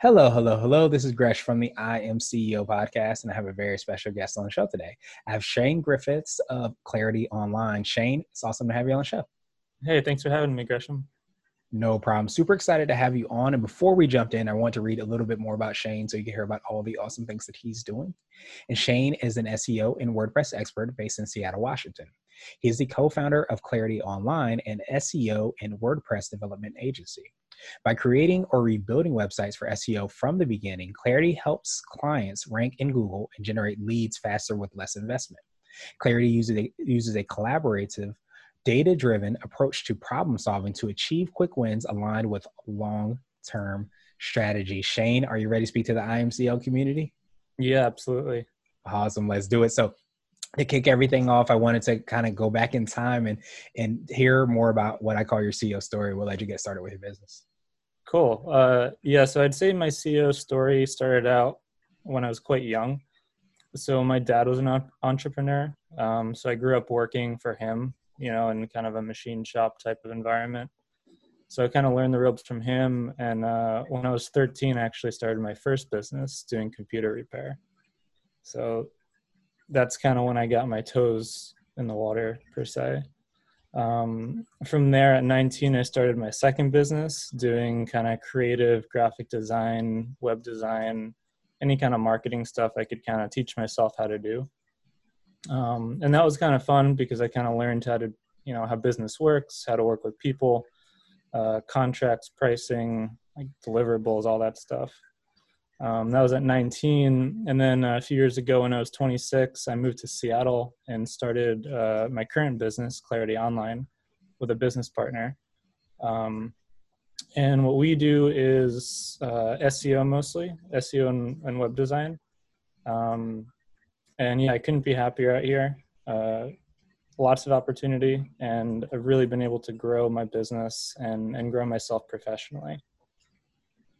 Hello, hello, hello. This is Gresh from the I Am CEO podcast, and I have a very special guest on the show today. I have Shane Griffiths of Clarity Online. Shane, it's awesome to have you on the show. Hey, thanks for having me, Gresham. No problem. Super excited to have you on. And before we jumped in, I want to read a little bit more about Shane so you can hear about all the awesome things that he's doing. And Shane is an SEO and WordPress expert based in Seattle, Washington. He is the co founder of Clarity Online, an SEO and WordPress development agency. By creating or rebuilding websites for SEO from the beginning, Clarity helps clients rank in Google and generate leads faster with less investment. Clarity uses a, uses a collaborative, data driven approach to problem solving to achieve quick wins aligned with long term strategy. Shane, are you ready to speak to the I Am CEO community? Yeah, absolutely. Awesome. Let's do it. So, to kick everything off, I wanted to kind of go back in time and and hear more about what I call your CEO story. We'll let you get started with your business. Cool. Uh, yeah, so I'd say my CEO story started out when I was quite young. So my dad was an entrepreneur. Um, so I grew up working for him, you know, in kind of a machine shop type of environment. So I kind of learned the ropes from him. And uh, when I was 13, I actually started my first business doing computer repair. So that's kind of when I got my toes in the water per se. Um, from there at 19, I started my second business doing kind of creative graphic design, web design, any kind of marketing stuff I could kind of teach myself how to do. Um, and that was kind of fun because I kind of learned how to, you know, how business works, how to work with people, uh, contracts, pricing, like deliverables, all that stuff. Um, that was at 19. And then a few years ago, when I was 26, I moved to Seattle and started uh, my current business, Clarity Online, with a business partner. Um, and what we do is uh, SEO mostly, SEO and, and web design. Um, and yeah, I couldn't be happier out here. Uh, lots of opportunity, and I've really been able to grow my business and, and grow myself professionally.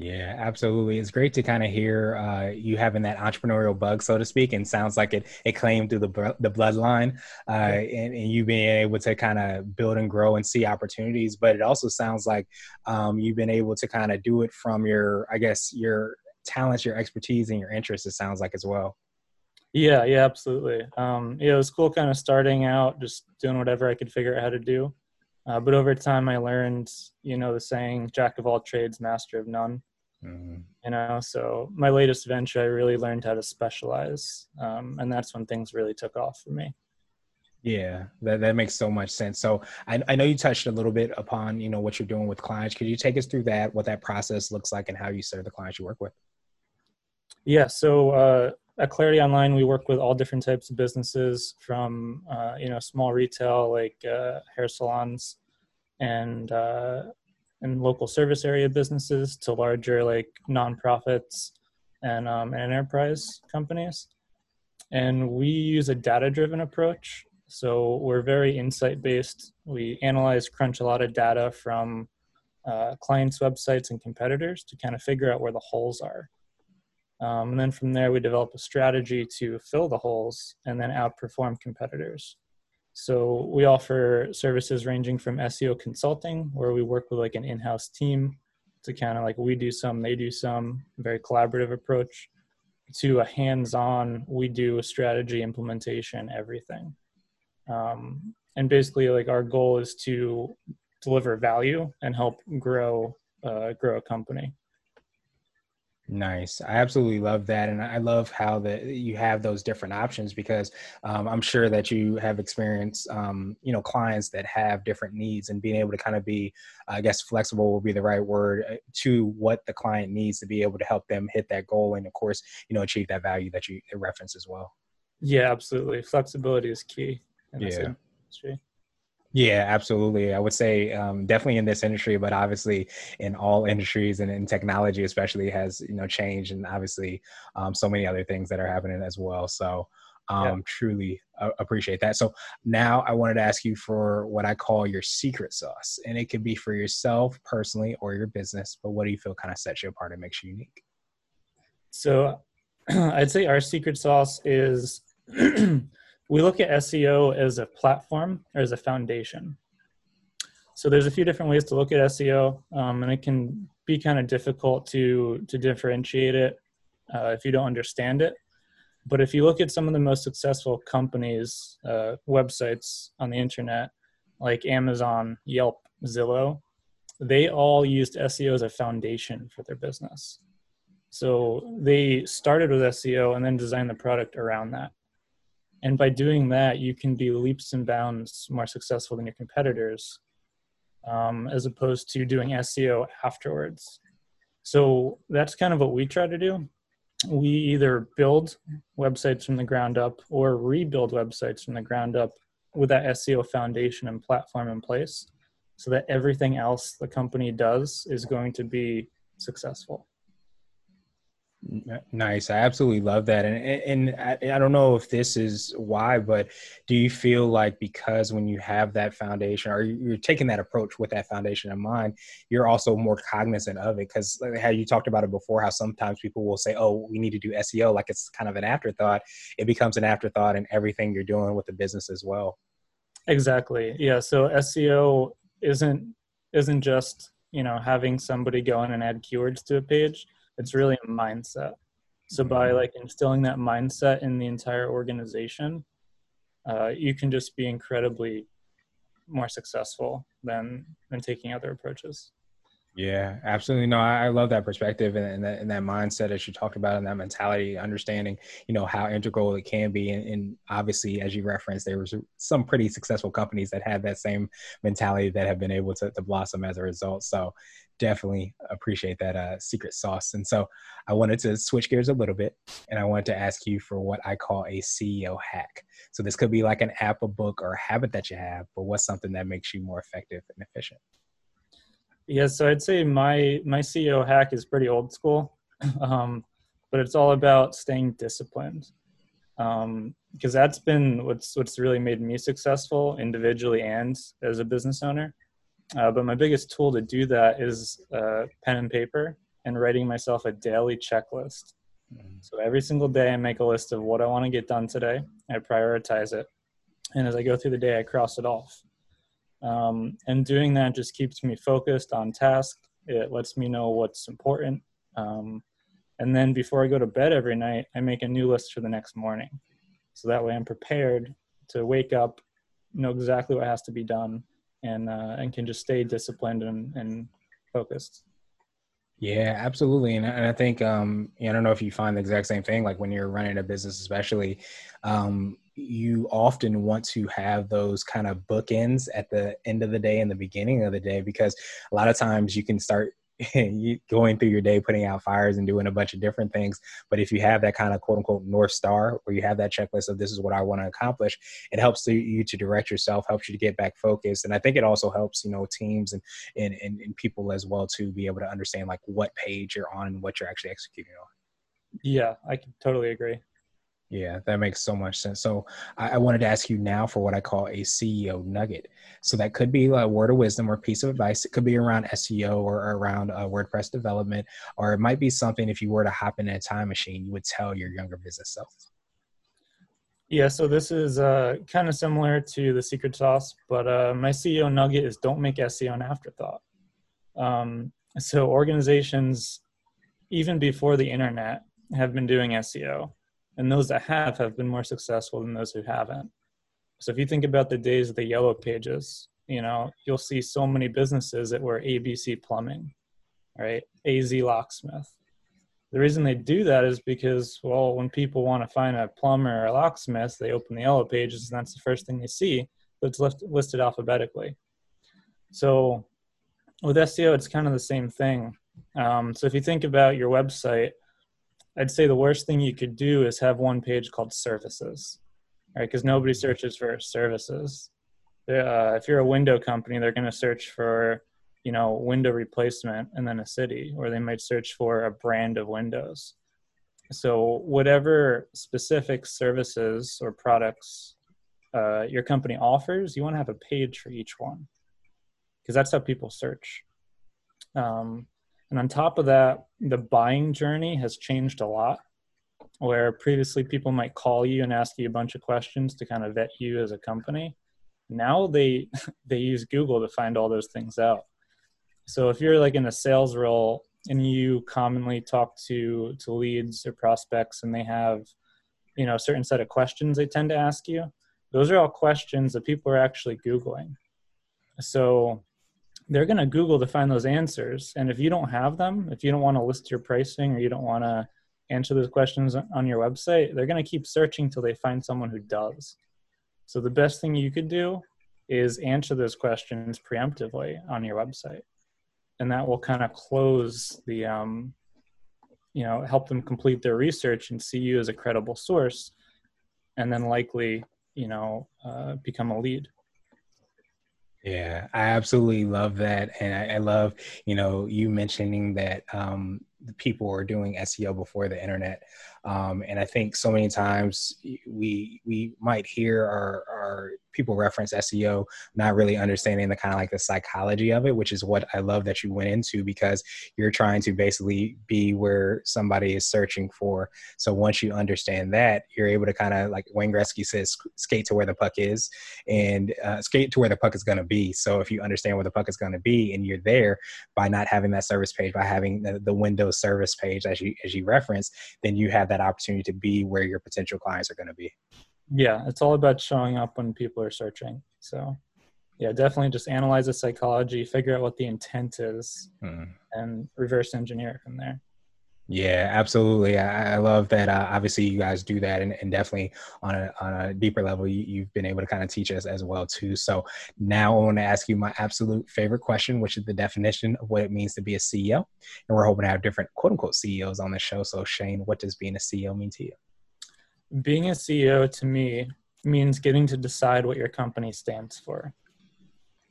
Yeah, absolutely. It's great to kind of hear uh, you having that entrepreneurial bug, so to speak, and sounds like it it came through the the bloodline, uh, and, and, you being able to kind of build and grow and see opportunities. But it also sounds like um, you've been able to kind of do it from your, I guess, your talents, your expertise, and your interests. It sounds like as well. Yeah, yeah, absolutely. Um, yeah, it was cool, kind of starting out, just doing whatever I could figure out how to do. Uh, but over time, I learned, you know, the saying "Jack of all trades, master of none." Mm-hmm. You know, so my latest venture, I really learned how to specialize, um, and that's when things really took off for me. Yeah, that, that makes so much sense. So I, I know you touched a little bit upon, you know, what you're doing with clients. Could you take us through that, what that process looks like and how you serve the clients you work with? Yeah. So uh, at Clarity Online, we work with all different types of businesses from, uh, you know, small retail like uh, hair salons and uh, and local service area businesses to larger like nonprofits and, um, enterprise companies. And we use a data driven approach. So we're very insight based. We analyze, crunch a lot of data from uh, clients' websites and competitors to kind of figure out where the holes are. Um, and then from there, we develop a strategy to fill the holes and then outperform competitors. So we offer services ranging from SEO consulting, where we work with like an in-house team to kind of like we do some, they do some, very collaborative approach, to a hands-on, we do a strategy implementation, everything. Um, and basically, like our goal is to deliver value and help grow uh, grow a company. Nice. I absolutely love that. And I love how that you have those different options because um, I'm sure that you have experienced, um, you know, clients that have different needs and being able to kind of be, I guess, flexible will be the right word uh, to what the client needs to be able to help them hit that goal. And of course, you know, achieve that value that you reference as well. Yeah, absolutely. Flexibility is key. yeah. Industry. Yeah, absolutely. I would say um, definitely in this industry, but obviously in all industries and in technology, especially, has you know changed, and obviously um, so many other things that are happening as well. So um, yeah. truly uh, appreciate that. So now I wanted to ask you for what I call your secret sauce, and it could be for yourself personally or your business. But what do you feel kind of sets you apart and makes you unique? So I'd say our secret sauce is we look at SEO as a platform or as a foundation. So there's a few different ways to look at SEO, um, and it can be kind of difficult to to differentiate it uh, if you don't understand it. But if you look at some of the most successful companies, uh, websites on the internet, like Amazon, Yelp, Zillow, they all used SEO as a foundation for their business. So they started with SEO and then designed the product around that. And by doing that, you can be leaps and bounds more successful than your competitors, um, as opposed to doing SEO afterwards. So that's kind of what we try to do. We either build websites from the ground up or rebuild websites from the ground up with that SEO foundation and platform in place so that everything else the company does is going to be successful. Nice. I absolutely love that. And and I, I, don't know if this is why, but do you feel like because when you have that foundation or you're taking that approach with that foundation in mind, you're also more cognizant of it? Because how you talked about it before, how sometimes people will say, oh, we need to do SEO like it's kind of an afterthought. It becomes an afterthought in everything you're doing with the business as well. Exactly. Yeah. So SEO isn't isn't just, you know, having somebody go in and add keywords to a page it's really a mindset so by mm-hmm. like instilling that mindset in the entire organization uh, you can just be incredibly more successful than than taking other approaches yeah, absolutely. No, I, love that perspective and, and, that, and that mindset as you talked about and that mentality, understanding, you know, how integral it can be. And, and obviously, as you referenced, there was some pretty successful companies that had that same mentality that have been able to, to blossom as a result. So definitely appreciate that uh, secret sauce. And so I wanted to switch gears a little bit and I wanted to ask you for what I call a CEO hack. So this could be like an app, a book, or a habit that you have, but what's something that makes you more effective and efficient? Yeah, so I'd say my my CEO hack is pretty old school, um, but it's all about staying disciplined. Because um, that's been what's what's really made me successful individually and as a business owner. Uh, but my biggest tool to do that is uh, pen and paper and writing myself a daily checklist. Mm-hmm. So every single day, I make a list of what I want to get done today. I prioritize it, and as I go through the day, I cross it off. Um, and doing that just keeps me focused on task. It lets me know what's important. Um, and then before I go to bed every night, I make a new list for the next morning. So that way I'm prepared to wake up, know exactly what has to be done, and, uh, and can just stay disciplined and, and focused. Yeah, absolutely. And, and I think, um, I don't know if you find the exact same thing, like when you're running a business, especially, um, you often want to have those kind of bookends at the end of the day and the beginning of the day because a lot of times you can start going through your day putting out fires and doing a bunch of different things. But if you have that kind of quote unquote north star where you have that checklist of this is what i want to accomplish it helps you to direct yourself helps you to get back focused. And i think it also helps you know teams and and, and, and people as well to be able to understand like what page you're on and what you're actually executing on. Yeah i can totally agree yeah, that makes so much sense. So I, I, wanted to ask you now for what I call a CEO nugget. So that could be a word of wisdom or piece of advice. It could be around SEO or around uh, WordPress development, or it might be something if you were to hop in a time machine, you would tell your younger business self. Yeah, so this is uh, kind of similar to the secret sauce, but uh, my CEO nugget is don't make SEO an afterthought. Um, so organizations, even before the internet, have been doing SEO and those that have have been more successful than those who haven't. So if you think about the days of the yellow pages you know you'll see so many businesses that were abc plumbing right? Az locksmith. The reason they do that is because well when people want to find a plumber or a locksmith they open the yellow pages and that's the first thing they see it's list, listed alphabetically. So with seo it's kind of the same thing. Um, so if you think about your website I'd say the worst thing you could do is have one page called services, right? Because nobody searches for services. Uh, if you're a window company, they're going to search for, you know, window replacement and then a city, or they might search for a brand of windows. So whatever specific services or products uh, your company offers, you want to have a page for each one because that's how people search. Um, and on top of that, the buying journey has changed a lot. Where previously people might call you and ask you a bunch of questions to kind of vet you as a company. Now they they use Google to find all those things out. So if you're like in a sales role and you commonly talk to to leads or prospects and they have you know a certain set of questions they tend to ask you those are all questions that people are actually googling so they're going to google to find those answers. And if you don't have them if you don't want to list your pricing or you don't want to answer those questions on your website they're going to keep searching till they find someone who does. So the best thing you could do is answer those questions preemptively on your website. And that will kind of close the um, you know help them complete their research and see you as a credible source and then likely you know uh, become a lead yeah i absolutely love that and I, I love you know you mentioning that um, people were doing seo before the internet um, and I think so many times we we might hear our, our people reference SEO, not really understanding the kind of like the psychology of it, which is what I love that you went into because you're trying to basically be where somebody is searching for. So once you understand that, you're able to kind of like Wayne Gretzky says, skate to where the puck is and uh, skate to where the puck is going to be. So if you understand where the puck is going to be and you're there by not having that service page, by having the, the Windows service page as you as you reference, then you have that opportunity to be where your potential clients are going to be. Yeah, it's all about showing up when people are searching. So, yeah, definitely just analyze the psychology, figure out what the intent is, mm. and reverse engineer from there. Yeah, absolutely. I, I love that. Uh, obviously, you guys do that, and, and, definitely on a on a deeper level, you, have been able to kind of teach us as well too. So now I want to ask you my absolute favorite question, which is the definition of what it means to be a CEO. And we're hoping to have different quote unquote CEOs on the show. So Shane, what does being a CEO mean to you? Being a CEO to me means getting to decide what your company stands for.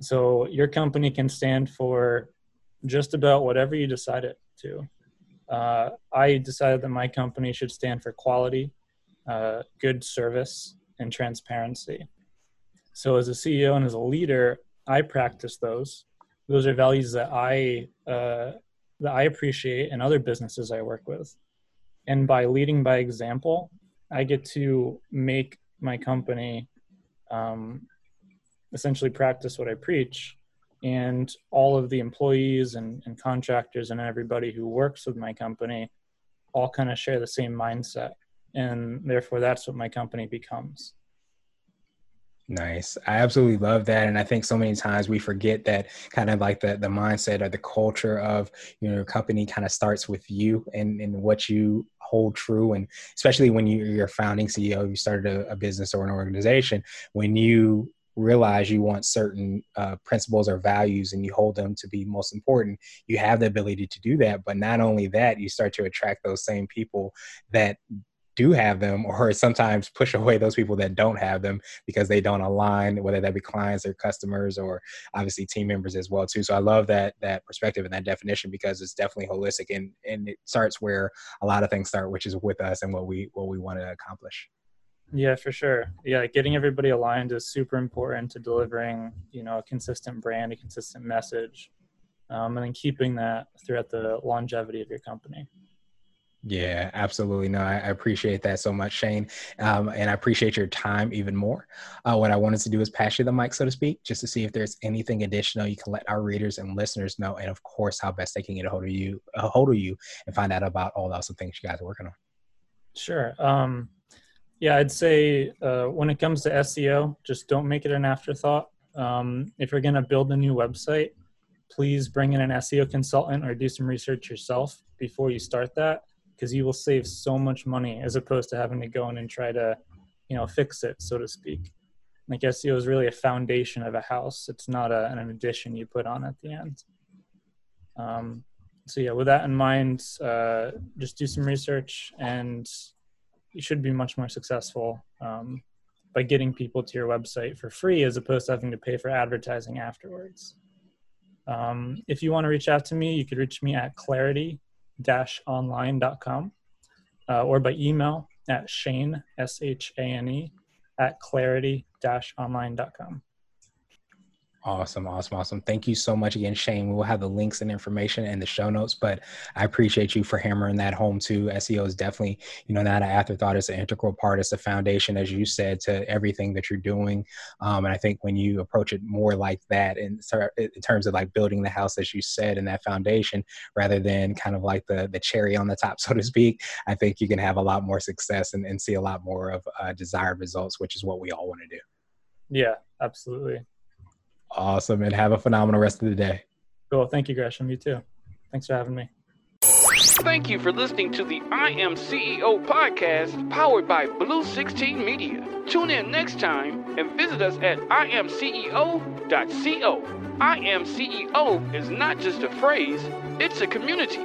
So your company can stand for just about whatever you decide it to uh, I decided that my company should stand for quality, uh, good service, and transparency. So, as a CEO and as a leader, I practice those. Those are values that I uh, that I appreciate in other businesses I work with. And by leading by example, I get to make my company um, essentially practice what I preach and all of the employees and, and contractors and everybody who works with my company all kind of share the same mindset and therefore that's what my company becomes Nice. I absolutely love that. And I think so many times we forget that kind of like the, the mindset or the culture of, you know, your company kind of starts with you and, and what you hold true. And especially when you, you're a founding CEO, you started a, a business or an organization, when you realize you want certain uh, principles or values and you hold them to be most important, you have the ability to do that. But not only that, you start to attract those same people that do have them or sometimes push away those people that don't have them because they don't align whether that be clients or customers or obviously team members as well too so i love that that perspective and that definition because it's definitely holistic and and it starts where a lot of things start which is with us and what we what we want to accomplish yeah, for sure. Yeah, getting everybody aligned is super important to delivering, you know, a consistent brand, a consistent message, um, and then keeping that throughout the longevity of your company. Yeah, absolutely. No, I, appreciate that so much, Shane. Um, and I appreciate your time even more. Uh, what I wanted to do is pass you the mic, so to speak, just to see if there's anything additional you can let our readers and listeners know. And of course, how best they can get a hold of you, a hold of you and find out about all the awesome things you guys are working on. Sure. Um, yeah, I'd say uh, when it comes to SEO, just don't make it an afterthought. Um, if you're going to build a new website, please bring in an SEO consultant or do some research yourself before you start that because you will save so much money as opposed to having to go in and try to, you know, fix it, so to speak. Like SEO is really a foundation of a house. It's not a, an addition you put on at the end. Um, so yeah, with that in mind, uh, just do some research and you should be much more successful um, by getting people to your website for free as opposed to having to pay for advertising afterwards. Um, if you want to reach out to me, you could reach me at clarity-online.com uh, or by email at Shane, S-H-A-N-E, at clarity-online.com. Awesome, awesome, awesome. Thank you so much again, Shane. We will have the links and information in the show notes, but I appreciate you for hammering that home too. SEO is definitely, you know, not an afterthought. It's an integral part. It's a foundation, as you said, to everything that you're doing. Um, and I think when you approach it more like that, in, in terms of like building the house, as you said, in that foundation, rather than kind of like the the cherry on the top, so to speak, I think you can have a lot more success and, and see a lot more of uh, desired results, which is what we all want to do. Yeah, absolutely. Awesome. And have a phenomenal rest of the day. Cool. Thank you, Gresham. You too. Thanks for having me. Thank you for listening to the I Am CEO podcast powered by Blue 16 Media. Tune in next time and visit us at imceo.co. I Am CEO is not just a phrase, it's a community.